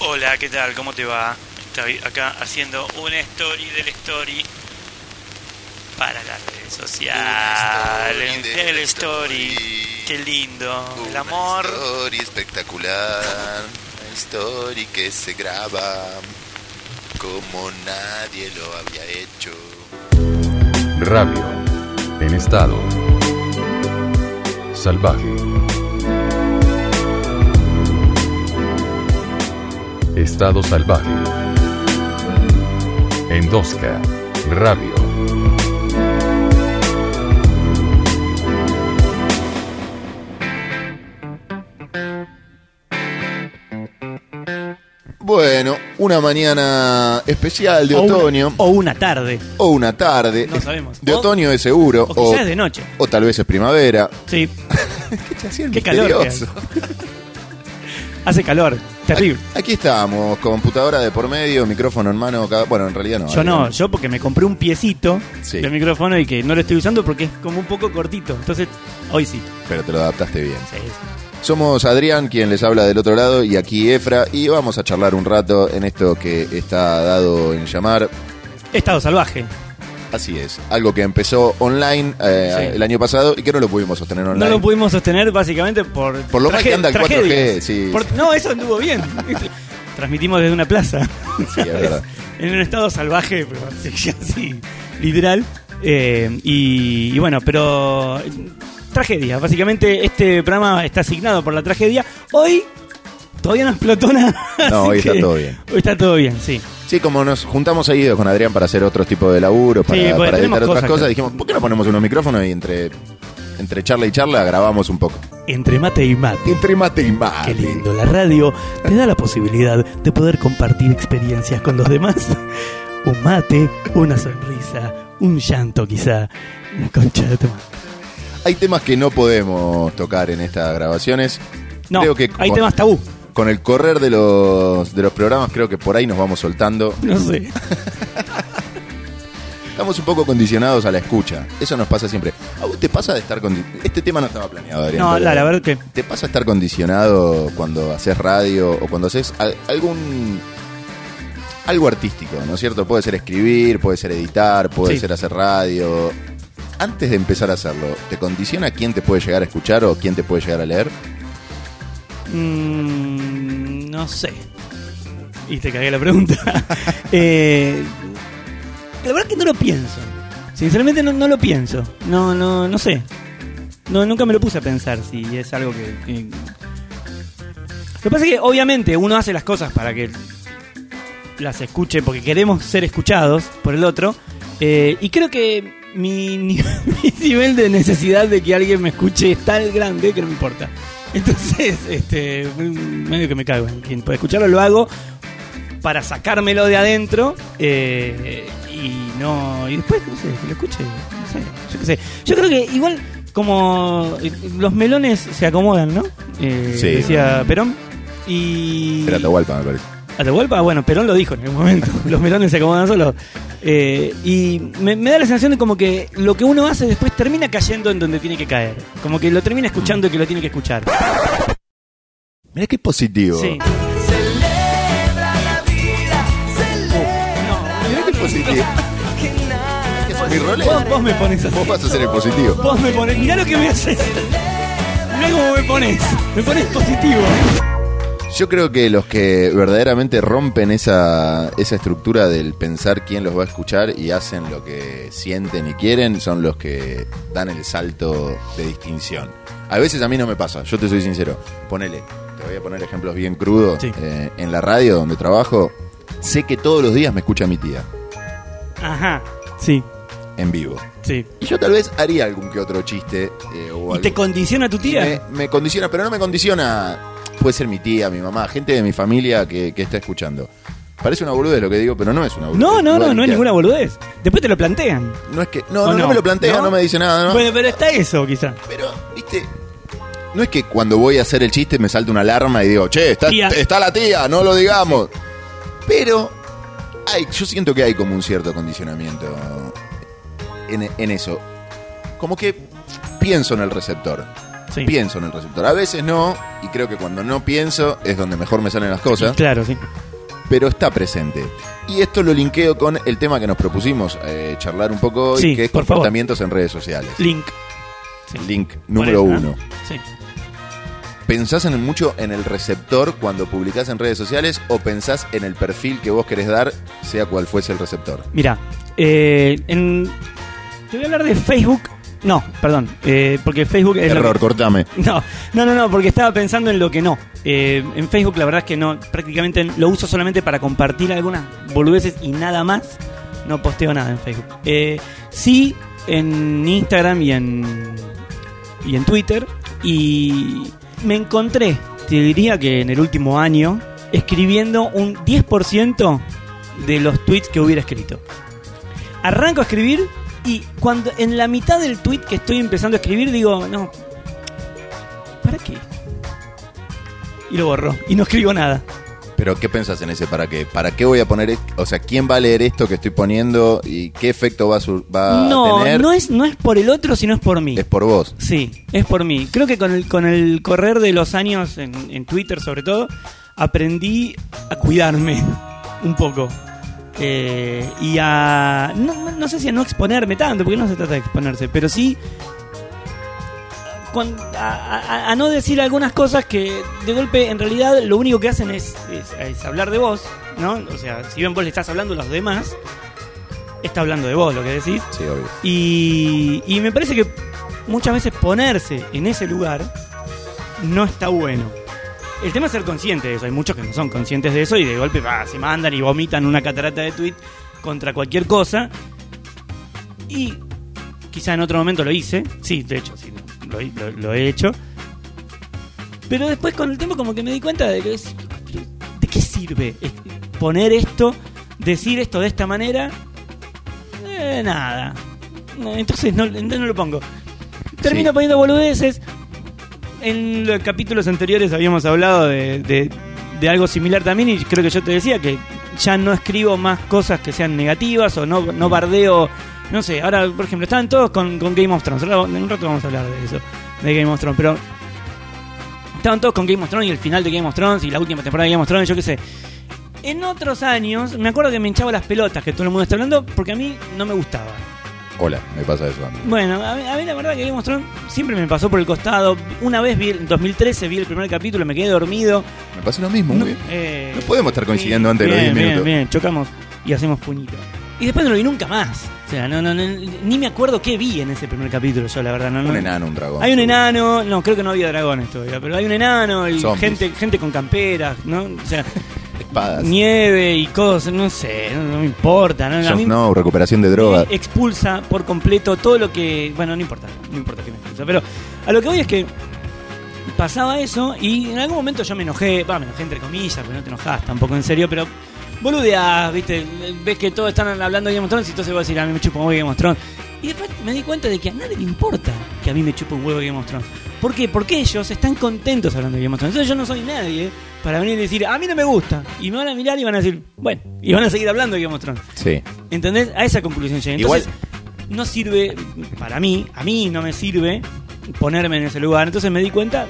Hola, ¿qué tal? ¿Cómo te va? Estoy acá haciendo una story del story para las redes sociales. story del El story. story. Qué lindo. El Una amor. story espectacular. Una story que se graba como nadie lo había hecho. Radio. En estado. Salvaje. Estado salvaje. Endosca. Radio. Bueno, una mañana especial de O una- otoño o una tarde. o una tarde. No sabemos. De O- otoño es seguro. O quizás es de noche. o tal vez es primavera. Sí. ¿Qué, Qué calor que misterioso. Hace calor. Terrible. Aquí estamos, computadora de por medio, micrófono en mano. cada- Bueno, en realidad no. Yo no, yo porque me compré un piecito Sí. de micrófono y que no lo estoy usando porque es como un poco cortito. Entonces, hoy sí. Pero te lo adaptaste bien. Sí, sí. Somos Adrián, quien les habla del otro lado, y aquí Efra, y vamos a charlar un rato en esto que está dado en llamar. Estado salvaje. Así es, algo que empezó online eh, Sí. el año pasado y que no lo pudimos sostener online. No lo pudimos sostener básicamente por. Por lo mal que anda el 4G, tragedias. sí. Por- no, eso anduvo bien. Transmitimos desde una plaza. Sí, es verdad. en un estado salvaje, pero así, literal. Eh, y, y bueno, pero. eh, Tragedia. Básicamente, este programa está asignado por la tragedia. Hoy. Todavía no explotó nada. No, hoy está todo bien. Hoy está todo bien, sí. Sí, como nos juntamos seguido con Adrián para hacer otro tipo de laburo, para, Sí, porque para tenemos editar otras cosas dijimos, ¿por qué no ponemos unos micrófonos y entre, entre charla y charla grabamos un poco? Entre mate y mate. Entre mate y mate. Qué lindo, la radio te da la posibilidad de poder compartir experiencias con los demás. Un mate, una sonrisa, un llanto quizá. Una concha de tu madre. Hay temas que no podemos tocar en estas grabaciones. No, Creo que hay con- temas tabú. Con el correr de los, de los programas creo que por ahí nos vamos soltando. No sé. Estamos un poco condicionados a la escucha. Eso nos pasa siempre. ¿A vos te pasa de estar condi- Este tema no estaba planeado, Adrián. No, la, la verdad que. ¿Te pasa estar condicionado cuando haces radio o cuando haces al- algún... Algo artístico, ¿no es cierto? Puede ser escribir, puede ser editar, puede Sí. ser hacer radio. Antes de empezar a hacerlo, ¿te condiciona quién te puede llegar a escuchar o quién te puede llegar a leer? mm, no sé. Y te cagué la pregunta. Eh, la verdad que no lo pienso. Sinceramente no, no lo pienso. No, no, no sé. No, nunca me lo puse a pensar si es algo que, que- Lo que pasa es que obviamente uno hace las cosas para que las escuche porque queremos ser escuchados por el otro. eh, y creo que mi, mi nivel de necesidad de que alguien me escuche es tan grande que no me importa. Entonces, este, medio que me cago en quien puede escucharlo, lo hago para sacármelo de adentro eh, y no y después no sé que lo escuche no sé yo qué sé yo creo que igual como eh, los melones se acomodan no Eh, Sí. decía Perón y Era Atahualpa, me parece. Atahualpa, bueno, Perón lo dijo en algún momento. Los melones se acomodan solos. Eh, y me, me da la sensación de como que lo que uno hace después termina cayendo en donde tiene que caer. Como que lo termina escuchando y que lo tiene que escuchar. Mira qué positivo. Sí. Mira qué positivo. ¿Qué es mi rol? Vos, vos me pones así. Vos vas a ser el positivo. Vos me pones. Mirá lo que me haces. Mirá cómo me pones. Me pones positivo. Yo creo que los que verdaderamente rompen esa, esa estructura del pensar quién los va a escuchar y hacen lo que sienten y quieren son los que dan el salto de distinción. A veces a mí no me pasa, yo te soy sincero. Ponele, te voy a poner ejemplos bien crudos. Sí. Eh, en la radio donde trabajo, sé que todos los días me escucha mi tía Ajá. Sí, en vivo. sí. Y yo tal vez haría algún que otro chiste. eh, o ¿Y te condiciona tu tía? Me, me condiciona, pero no me condiciona. Puede ser mi tía, mi mamá, gente de mi familia que, que está escuchando. Parece una boludez lo que digo, pero no es una boludez. No, no, no, no es ninguna boludez. Después te lo plantean. No es que. No, ¿O no, no no? me lo plantea, no, ¿No? me dice nada, ¿no? Bueno, pero está eso, quizá. Pero, viste. No es que cuando voy a hacer el chiste me salte una alarma y digo, che, está, Tía. está la tía, no lo digamos. Pero hay, yo siento que hay como un cierto condicionamiento en, en eso. Como que pienso en el receptor. Sí. pienso en el receptor. A veces no, y creo que cuando no pienso es donde mejor me salen las cosas, Claro, sí. pero está presente. Y esto lo linkeo con el tema que nos propusimos eh, charlar un poco hoy, Sí, que es por favor. comportamientos en redes sociales. Link. Sí. Link número uno. ¿no? Sí. ¿Pensás en mucho en el receptor cuando publicás en redes sociales o pensás en el perfil que vos querés dar, sea cual fuese el receptor? Mira, eh, en... te voy a hablar de Facebook. No, perdón, eh, porque Facebook es lo Error, que- cortame. No, no, no, no, porque estaba pensando en lo que no. Eh, en Facebook la verdad es que no, prácticamente lo uso solamente para compartir algunas boludeces y nada más. No posteo nada en Facebook. Eh, sí, en Instagram y en, y en Twitter. Y me encontré, te diría que en el último año, escribiendo un 10% de los tweets que hubiera escrito. Arranco a escribir y cuando en la mitad del tweet que estoy empezando a escribir digo, no, ¿para qué? Y lo borro y no escribo nada. Pero ¿qué pensás en ese para qué? ¿Para qué voy a poner, est- o sea, quién va a leer esto que estoy poniendo y qué efecto va a, sur- va a tener? no es, no es por el otro, sino es por mí. Es por vos. Sí, es por mí. Creo que con el, con el correr de los años, en, en Twitter sobre todo, aprendí a cuidarme un poco. Eh, y a. No, sé si a no exponerme tanto, porque no se trata de exponerse, pero sí. a, a- a no decir algunas cosas que de golpe en realidad lo único que hacen es, es- es hablar de vos, ¿no? O sea, si bien vos le estás hablando a los demás, está hablando de vos lo que decís. Sí, obvio. Y, y me parece que muchas veces ponerse en ese lugar no está bueno. El tema es ser consciente de eso. Hay muchos que no son conscientes de eso y de golpe se mandan y vomitan una catarata de tweet contra cualquier cosa. Y quizá en otro momento lo hice. Sí, de hecho, sí, lo, lo- lo he hecho. Pero después con el tiempo como que me di cuenta de que es- ¿De qué sirve poner esto, decir esto de esta manera? Eh, nada. Entonces no, entonces no lo pongo. Termino Sí. poniendo boludeces. En los capítulos anteriores habíamos hablado de, de- algo similar también y creo que yo te decía que ya no escribo más cosas que sean negativas o no, no bardeo. No sé, ahora por ejemplo estaban todos con, con Game of Thrones. Ahora en un rato vamos a hablar de eso, de Game of Thrones. Pero estaban todos con Game of Thrones y el final de Game of Thrones y la última temporada de Game of Thrones, yo qué sé. En otros años, me acuerdo que me hinchaba las pelotas que todo el mundo está hablando porque a mí no me gustaba. Hola, me pasa eso a mí. Bueno, a mí, a mí la verdad que Game of Thrones siempre me pasó por el costado. Una vez vi, en 2013 vi el primer capítulo, me quedé dormido. Me pasa lo mismo, muy bien. eh, No podemos estar coincidiendo antes de los bien, 10 bien, minutos. Bien, chocamos y hacemos puñito. Y después no lo vi nunca más. O sea, no, no, no, ni me acuerdo qué vi en ese primer capítulo yo, la verdad. No, no. Un enano, un dragón. Hay un enano, no, creo que no había dragones todavía, pero hay un enano y Zombies. gente, gente con camperas, ¿no? O sea, Espadas. nieve y cosas, no sé, no, no me importa. ¿no? A Jon mí Snow, recuperación de droga. me expulsa por completo todo lo que. Bueno, no importa, no importa que me expulsa. Pero a lo que voy es que pasaba eso y en algún momento yo me enojé. Va, me enojé entre comillas, porque no te enojás tampoco en serio, pero boludeás, viste. Ves que todos están hablando de Game of Thrones y entonces voy a decir, a mí me chupa un huevo Game of Thrones. Y después me di cuenta de que a nadie le importa que a mí me chupe un huevo Game of Thrones. ¿Por qué? Porque ellos están contentos hablando de Game of Thrones. Entonces yo no soy nadie para venir y decir, a mí no me gusta. Y me van a mirar y van a decir, bueno, y van a seguir hablando de Game of Thrones. Sí. ¿Entendés? A esa conclusión llegué. Igual- no sirve, para mí, a mí no me sirve ponerme en ese lugar. Entonces me di cuenta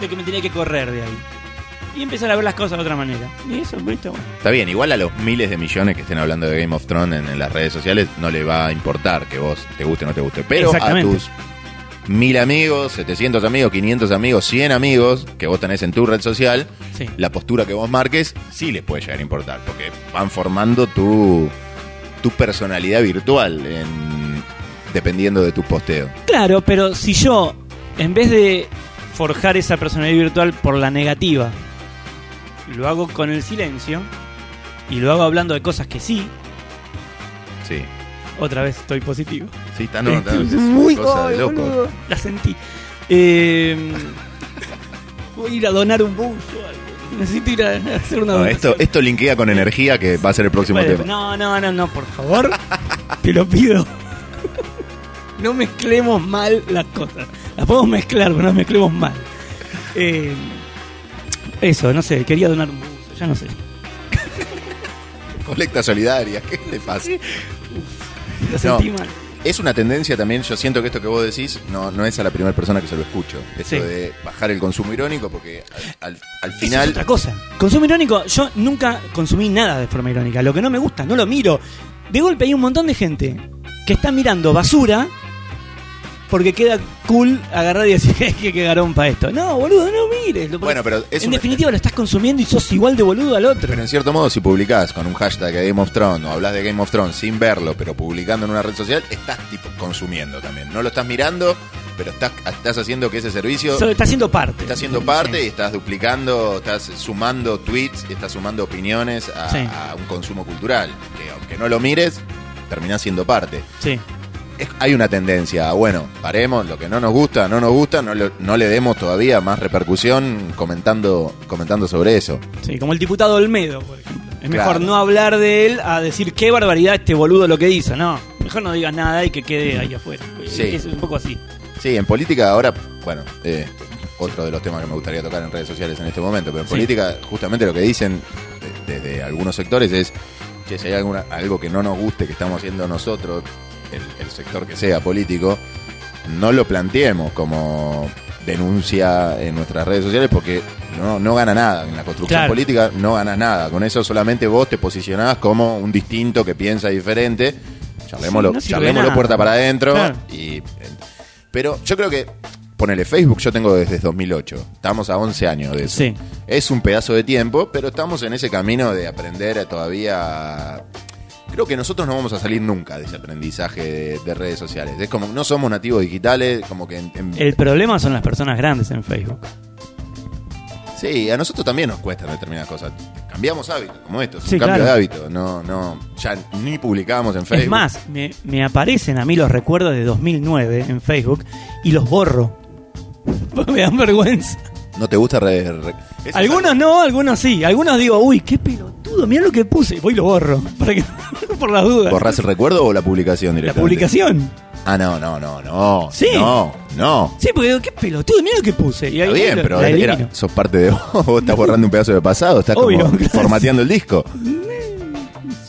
de que me tenía que correr de ahí. Y empezar a ver las cosas de otra manera. Y eso. Bueno. Está bien, igual a los miles de millones que estén hablando de Game of Thrones en, en las redes sociales no le va a importar que vos te guste o no te guste. Pero a tus mil amigos, 700 amigos, 500 amigos, 100 amigos que vos tenés en tu red social, Sí. la postura que vos marques sí les puede llegar a importar, porque van formando tu, tu personalidad virtual en- dependiendo de tu posteo. Claro, pero si yo, en vez de forjar esa personalidad virtual por la negativa, lo hago con el silencio y lo hago hablando de cosas que sí, Sí, otra vez estoy positivo. Sí, está no, está- es Muy cosa de loco. boludo, La sentí. Eh, voy a ir a donar un buzo. algo. Necesito ir a hacer una No, donación. esto, esto linkea con energía que va a ser el próximo tema. no, no, no, no, por favor. te lo pido. No mezclemos mal las cosas. Las podemos mezclar, pero no mezclemos mal. Eh, eso, no sé, quería donar un buzo, ya no sé. Colecta solidaria, ¿qué te pasa? Lo sentí No. mal. Es una tendencia también, yo siento que esto que vos decís no, no es a la primera persona que se lo escucho. Esto Sí. de bajar el consumo irónico, porque al, al- al final. es otra cosa. Consumo irónico, yo nunca consumí nada de forma irónica. Lo que no me gusta, no lo miro. De golpe hay un montón de gente que está mirando basura porque queda cool agarrar y decir que que garón para esto. No, boludo, no mires. Lo- Bueno, pero es en definitiva lo estás consumiendo y sos igual de boludo al otro. Pero en cierto modo, si publicás con un hashtag de Game of Thrones o hablas de Game of Thrones sin verlo, pero publicando en una red social, estás tipo consumiendo también. No lo estás mirando, pero estás, estás haciendo que ese servicio So- está siendo parte. está siendo parte y estás duplicando, estás sumando tweets, estás sumando opiniones a, Sí. a un consumo cultural. Que aunque no lo mires, terminás siendo parte. Sí. Es- hay una tendencia a, bueno, paremos, lo que no nos gusta, no nos gusta, no, lo- no le demos todavía más repercusión comentando, comentando sobre eso. Sí, como el diputado Olmedo, por ejemplo. Es Claro. mejor no hablar de él a decir qué barbaridad este boludo lo que hizo. No, mejor no digas nada y que quede ahí afuera. Sí. Es un poco así. Sí, en política ahora, bueno, eh, otro de los temas que me gustaría tocar en redes sociales en este momento, pero en Sí. política justamente lo que dicen de- desde algunos sectores es que si hay alguna, algo que no nos guste que estamos haciendo nosotros, el, el sector que sea político, no lo planteemos como denuncia en nuestras redes sociales porque no, no gana nada. En la construcción Claro. política no ganas nada. Con eso solamente vos te posicionás como un distinto que piensa diferente. Charlémoslo, Sí, no charlémoslo puerta para adentro Claro. y pero yo creo que, ponele Facebook, yo tengo desde 2008. Estamos a 11 años de eso. Sí. Es un pedazo de tiempo, pero estamos en ese camino de aprender a todavía. Creo que nosotros no vamos a salir nunca de ese aprendizaje de, de redes sociales. Es como, no somos nativos digitales, como que. en- en- El problema son las personas grandes en Facebook. sí, a nosotros también nos cuestan determinadas cosas. Cambiamos hábitos, como esto, es un Sí, cambio claro. de hábito. No, no, ya ni publicamos en Facebook. Es más, me, me aparecen a mí los recuerdos de 2009 en Facebook y los borro. Me dan vergüenza. ¿No te gusta re- re- Algunos no, algunos sí. Algunos digo, uy, qué pelotudo, mira lo que puse. Voy y lo borro. Para que, por las dudas. ¿Borrás el recuerdo o la publicación La directamente? publicación. Ah, no, no, no, no. Sí. No, no. Sí, porque digo, qué pelotudo, mira lo que puse. Y ahí Está bien, pero la era- elimino. sos parte de vos, vos estás borrando un pedazo de pasado, estás Obvio, como claro. formateando el disco.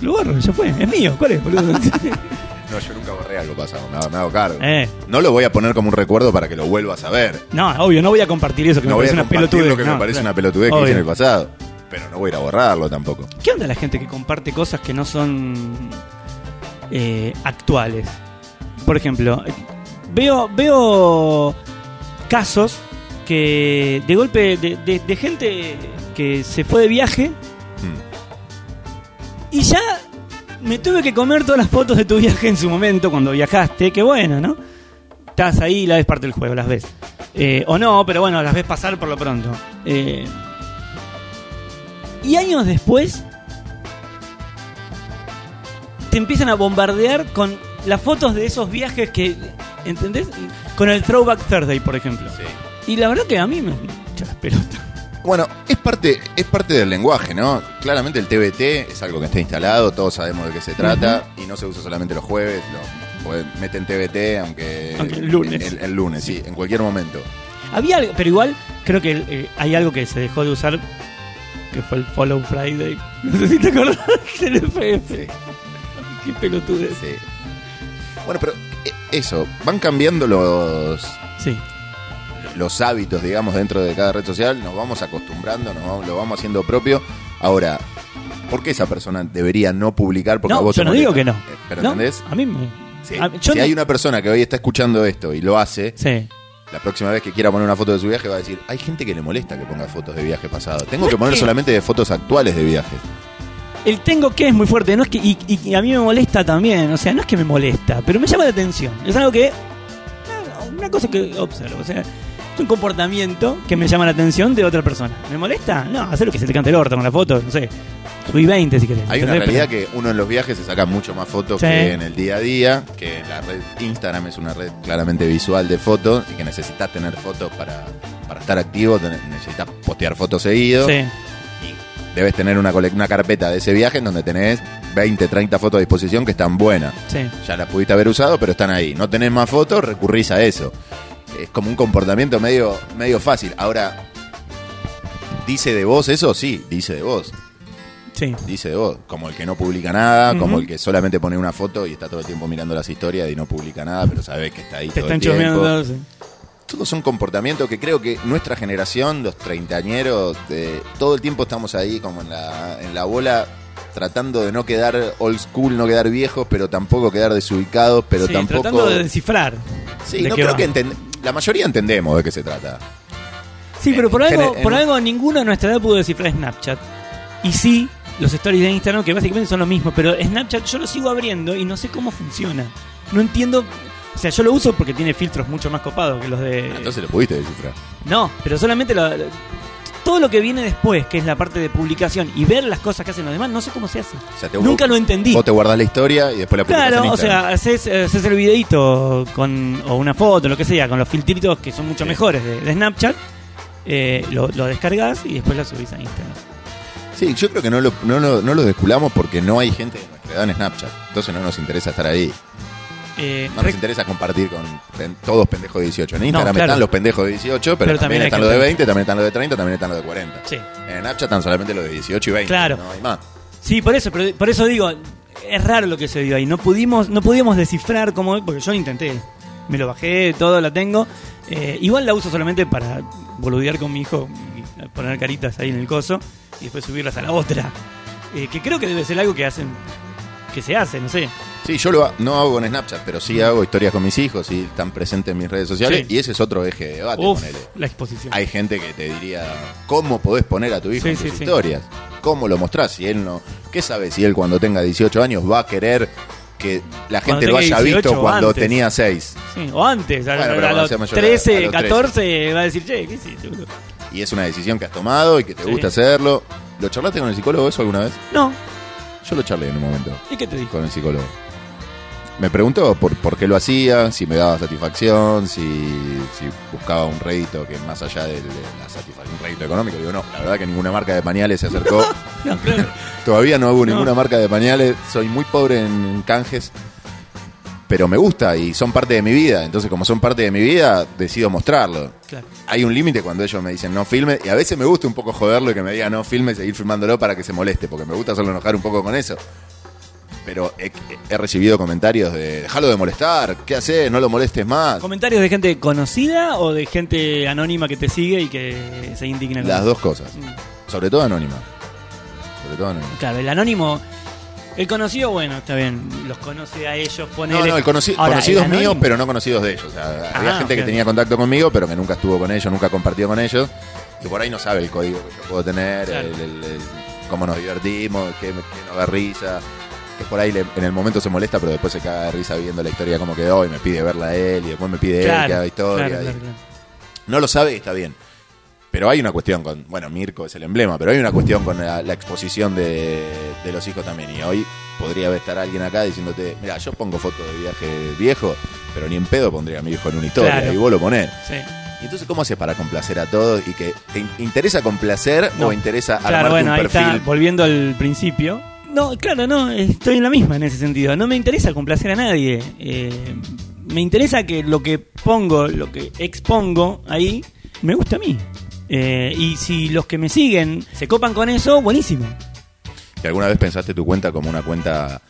Lo borro, ya fue. Es mío, ¿cuál es, boludo? No, yo nunca borré algo pasado, me hago, me hago cargo. Eh. No lo voy a poner como un recuerdo para que lo vuelvas a ver. no, obvio, no voy a compartir eso que No me voy a parece una compartir pelotudez. lo que me no, parece claro. una pelotudez que Obvio. hice en el pasado. Pero no voy a ir a borrarlo tampoco. ¿Qué onda la gente que comparte cosas que no son eh, actuales? Por ejemplo, veo, veo casos que de golpe de, de- gente que se fue de viaje y ya me tuve que comer todas las fotos de tu viaje en su momento cuando viajaste. Que bueno, ¿no? Estás ahí y la ves parte del juego, las ves. Eh, o no, pero bueno, las ves pasar por lo pronto. Eh, y años después te empiezan a bombardear con las fotos de esos viajes que, ¿entendés? Con el Throwback Thursday, por ejemplo. Y la verdad que a mí me las pelotas. Bueno, es parte, es parte del lenguaje, ¿no? Claramente el TBT es algo que está instalado, todos sabemos de qué se trata, y no se usa solamente los jueves, lo, pues, meten TBT, aunque, Aunque el lunes. El, el lunes, sí, en cualquier momento. Había algo, pero igual creo que eh, hay algo que se dejó de usar que fue el Follow Friday. No sé si te acordás del FF. Sí. Qué pelotudes. Sí. Bueno, pero eh, eso, van cambiando los, Sí. los hábitos, digamos, dentro de cada red social, nos vamos acostumbrando, nos vamos- lo vamos haciendo propio. Ahora, ¿por qué esa persona debería no publicar? Porque a No, vos yo no digo que no. Eh, ¿Pero No, entendés? A mí me. Sí. a- yo si no- hay una persona que hoy está escuchando esto y lo hace, Sí. La próxima vez que quiera poner una foto de su viaje va a decir, hay gente que le molesta que ponga fotos de viaje pasado. Tengo que poner que- solamente de fotos actuales de viajes. El tengo que es muy fuerte, no es que y, y- a mí me molesta también, o sea, no es que me molesta, pero me llama la atención. Es algo que ah, una cosa que observo, o sea, un comportamiento que me llama la atención de otra persona. ¿Me molesta? No, hacer lo que se te cante el orto con la foto, no sé. Subí 20 si querés. Hay una realidad que uno en los viajes se saca mucho más fotos Sí. que en el día a día, que la red Instagram es una red claramente visual de fotos y que necesitas tener fotos para, para estar activo, necesitas postear fotos seguido. Sí. Debes tener una, una carpeta de ese viaje en donde tenés 20, 30 fotos a disposición que están buenas. Sí. Ya las pudiste haber usado, pero están ahí. No tenés más fotos, recurrís a eso. Es como un comportamiento medio, medio fácil. Ahora, ¿dice de vos eso? Sí, dice de vos. Sí. dice de vos, como el que no publica nada, como el que solamente pone una foto y está todo el tiempo mirando las historias y no publica nada, pero sabe que está ahí Te todo están el tiempo. todos. sí. Todos son comportamientos que creo que nuestra generación, los treintañeros, de, todo el tiempo estamos ahí como en la, en la bola tratando de no quedar old school, no quedar viejos, pero tampoco quedar desubicados, pero Sí, tampoco... tratando de descifrar. Sí, de no creo va. que la mayoría entendemos de qué se trata. Sí, pero por En algo, por en- algo ninguno a nuestra edad pudo descifrar Snapchat. Y sí, los stories de Instagram, que básicamente son lo mismo, pero Snapchat yo lo sigo abriendo y no sé cómo funciona. No entiendo. O sea, yo lo uso porque tiene filtros mucho más copados que los de. Ah, Entonces lo pudiste descifrar. No, pero solamente lo- todo lo que viene después, que es la parte de publicación y ver las cosas que hacen los demás, no sé cómo se hace. O sea, te- Nunca lo entendí. Vos te guardás la historia y después la publicás en Claro, o sea, haces, haces el videito con, o una foto, lo que sea, con los filtritos que son mucho Sí. mejores de, de Snapchat, eh, lo, lo descargas y después lo subís a Instagram. Sí, yo creo que no lo, no, lo- no lo desculamos porque no hay gente de nuestra edad en Snapchat. Entonces no nos interesa estar ahí. Eh, No nos interesa compartir con pen- todos pendejos de 18. En Instagram claro. están los pendejos de 18, pero, Pero también están los de gente- 20, también están los de 30, también están los de 40. sí. En Snapchat están solamente los de 18 y 20. Claro. No hay más. Sí, por eso, pero por eso digo, es raro lo que se dio ahí. No pudimos, no pudimos descifrar cómo, porque yo intenté. Me lo bajé, todo la tengo. Eh, igual la uso solamente para boludear con mi hijo y poner caritas ahí en el coso y después subirlas a la otra. Eh, que creo que debe ser algo que hacen, que se hace, no sé. Sí, yo lo no hago con Snapchat, pero sí hago historias con mis hijos y están presentes en mis redes sociales. Sí. Y ese es otro eje de debate. Uf, ponele. la exposición. Hay gente que te diría, ¿cómo podés poner a tu hijo Sí, en tus sí. historias? ¿Cómo lo mostrás? Si él no. ¿Qué sabe si él cuando tenga 18 años va a querer que la gente lo haya 18 visto cuando antes. tenía 6? Sí, o antes, Bueno, a- pero a cuando los sea mayor, 13, a los 13. 14, va a decir, che, ¿qué hiciste? boludo?". Y es una decisión que has tomado y que te gusta hacerlo. ¿Lo charlaste con el psicólogo eso alguna vez? No, Yo lo charlé en un momento ¿y qué te dijo? con el psicólogo. Me preguntó por, por qué lo hacía, si me daba satisfacción, si, si buscaba un rédito que más allá de, de la satisfacción, un rédito económico. Digo, no, la verdad que ninguna marca de pañales se acercó. No, claro. Todavía no hubo ninguna marca de pañales. Soy muy pobre en canjes. Pero me gusta y son parte de mi vida. Entonces, como son parte de mi vida, decido mostrarlo. claro. Hay un límite cuando ellos me dicen no filme. Y a veces me gusta un poco joderlo y que me diga no filme y seguir filmándolo para que se moleste. Porque me gusta hacerlo enojar un poco con eso. Pero he, he recibido comentarios de déjalo de molestar. ¿Qué haces? No lo molestes más. ¿Comentarios de gente conocida o de gente anónima que te sigue y que se indigna? Las dos cosas. Mm. Sobre todo anónima. Sobre todo anónima. Claro, el anónimo. El conocido, bueno, está bien. Los conoce a ellos, ponele. No, no, el conoci- Ahora, conocidos el míos, pero no conocidos de ellos. O sea, había Ah, gente que tenía contacto conmigo, pero que nunca estuvo con ellos, nunca compartió con ellos. Y por ahí no sabe el código que yo puedo tener, Claro. el- el- el- cómo nos divertimos, qué, qué nos da risa. Que por ahí le- en el momento se molesta, pero después se caga de risa viendo la historia como quedó y me pide verla a él y después me pide él Claro, que haga historia. claro, claro. No lo sabe y está bien. Pero hay una cuestión con, bueno, Mirko es el emblema, pero hay una cuestión con la, la exposición de, de los hijos también. Y hoy podría estar alguien acá diciéndote, mira, yo pongo fotos de viaje viejo, pero ni en pedo pondría a mi hijo en una historia Claro. y vos lo ponés. Sí. Y entonces, ¿cómo haces para complacer a todos? ¿Y que te in- interesa complacer No. o interesa Claro, bueno, un ahí perfil? está, volviendo al principio. No, claro, no, estoy en la misma en ese sentido. No me interesa complacer a nadie. Eh, me interesa que lo que pongo, lo que expongo ahí, me gusta a mí. Eh, y si los que me siguen se copan con eso, buenísimo. ¿Y alguna vez pensaste tu cuenta como una cuenta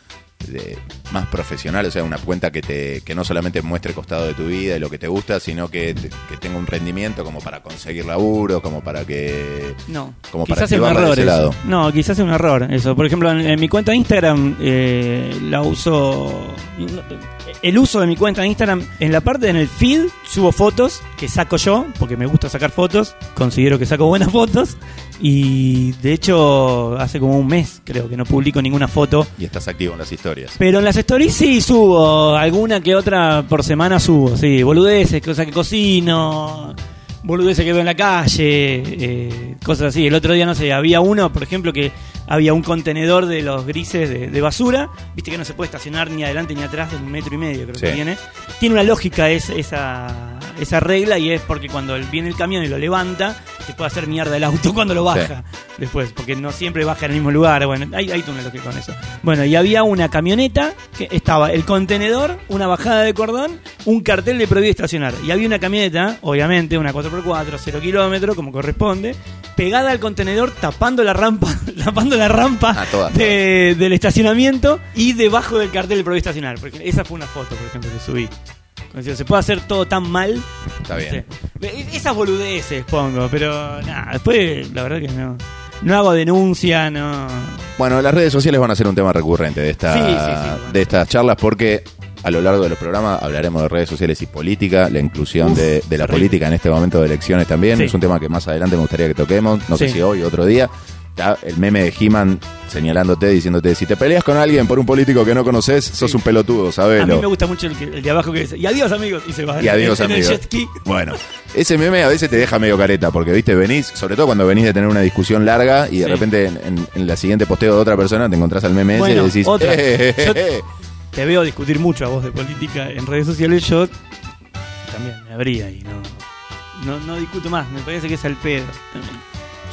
de- más profesional? O sea, una cuenta que te que no solamente muestre el costado de tu vida y lo que te gusta, sino que, te- que tenga un rendimiento como para conseguir laburo, como para que... No, Como para quizás sea un error eso. No, quizás sea un error eso. Por ejemplo, en, en mi cuenta de Instagram eh, la uso. El uso de mi cuenta de Instagram en la parte en el feed subo fotos que saco yo porque me gusta sacar fotos. Considero que saco buenas fotos y de hecho hace como un mes creo que no publico ninguna foto. Y estás activo en las historias. Pero en las stories sí subo, alguna que otra por semana subo, sí, boludeces, cosas que cocino, boludeces que veo en la calle, eh, cosas así. El otro día, no sé, había uno, por ejemplo, que había un contenedor de los grises de, de basura, viste que no se puede estacionar ni adelante ni atrás de un metro y medio, creo que tiene. Tiene una lógica es, esa, esa regla y es porque cuando viene el camión y lo levanta, te puede hacer mierda el auto cuando lo baja después, porque no siempre baja en el mismo lugar. Bueno, hay, hay una lógica con eso. Bueno, y había una camioneta que estaba el contenedor, una bajada de cordón, un cartel de prohibido estacionar. Y había una camioneta, obviamente, una 4x4, 0 kilómetros, como corresponde, pegada al contenedor, tapando la rampa tapando la rampa Ah, todas, de- del estacionamiento y debajo del cartel del prohibí estacionar. Porque esa fue una foto, por ejemplo, que subí. Se puede hacer todo tan mal. Está bien. ¿viste? Esas boludeces pongo, pero nada, después la verdad que no. No hago denuncia, no. Bueno, las redes sociales van a ser un tema recurrente de, esta, Sí, sí, sí, bueno. de estas charlas porque a lo largo de los programas hablaremos de redes sociales y política, la inclusión Uf, de, de la política en este momento de elecciones también. Sí. Es un tema que más adelante me gustaría que toquemos, no sé Sí. si hoy o otro día. El meme de He-Man señalándote, diciéndote, si te peleas con alguien por un político que no conoces, sos un pelotudo, A mí me sabelo. gusta mucho el, que- el de abajo que dice, y adiós amigos, y se va Y adiós, en, en el amigos. jet ski. Bueno, ese meme a veces te deja medio careta, porque, viste, venís, sobre todo cuando venís de tener una discusión larga y de Sí. repente en, en- en la siguiente posteo de otra persona te encontrás al meme Bueno, ese y decís, otra. "Eh, eh, Yo- eh". Te veo discutir mucho a vos de política en redes sociales, yo también me abría y no, no, no discuto más, me parece que es al pedo.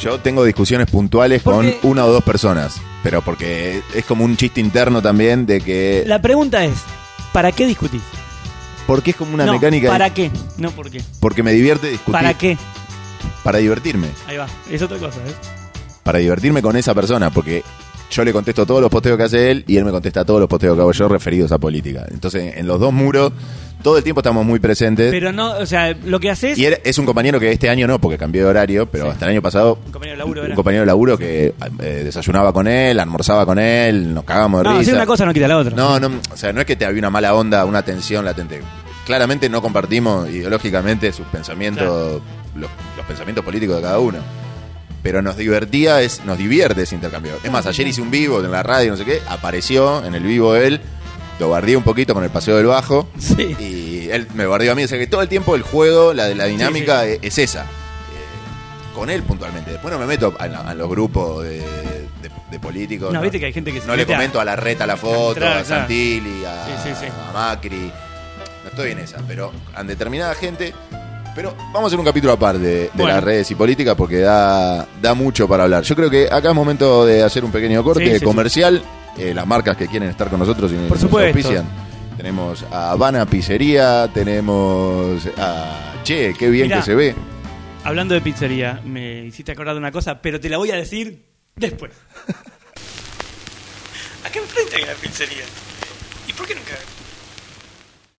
Yo tengo discusiones puntuales Porque- con una o dos personas, pero porque es como un chiste interno también de que... La pregunta es, ¿para qué discutís? Porque es como una no, mecánica... ¿para qué? No, ¿por qué? Porque me divierte discutir. ¿Para qué? Para divertirme. Ahí va, es otra cosa, ¿eh? Para divertirme con esa persona, porque yo le contesto todos los posteos que hace él y él me contesta todos los posteos que hago yo referidos a política. Entonces, en los dos muros, todo el tiempo estamos muy presentes. Pero no, o sea, lo que haces... Y él es un compañero que este año no, porque cambió de horario, pero Sí. hasta el año pasado. Un compañero de laburo un compañero de laburo que eh, desayunaba con él, almorzaba con él, nos cagamos de No, risa. decir una cosa no quita la otra. No, no, o sea, no es que te había una mala onda, una tensión latente. Claramente no compartimos ideológicamente sus pensamientos, los, los pensamientos políticos de cada uno. Pero nos divertía, es, nos divierte ese intercambio. Es más, ayer hice un vivo en la radio, no sé qué, apareció en el vivo él, lo guardé un poquito con el paseo del bajo Sí. y él me guardió a mí. O sea que todo el tiempo el juego, la, la dinámica Sí, e- es esa. Eh, con él puntualmente. después no me meto a, los grupos de, de- de políticos. No, viste que hay gente que se No le mete a- comento a la reta la foto, a. Santilli, a, a Macri. No estoy en esa, pero a determinada gente. Pero vamos a hacer un capítulo aparte de, de Bueno. las redes y política porque da, da mucho para hablar. Yo creo que acá es momento de hacer un pequeño corte Sí, sí, sí. comercial. Eh, las marcas que quieren estar con nosotros y Por nos supuesto. auspician. Tenemos a Habana Pizzería, tenemos a Che, qué bien Mirá. que se ve. Hablando de pizzería, me hiciste acordar de una cosa, pero te la voy a decir después. Acá enfrente hay una pizzería. ¿Y por qué nunca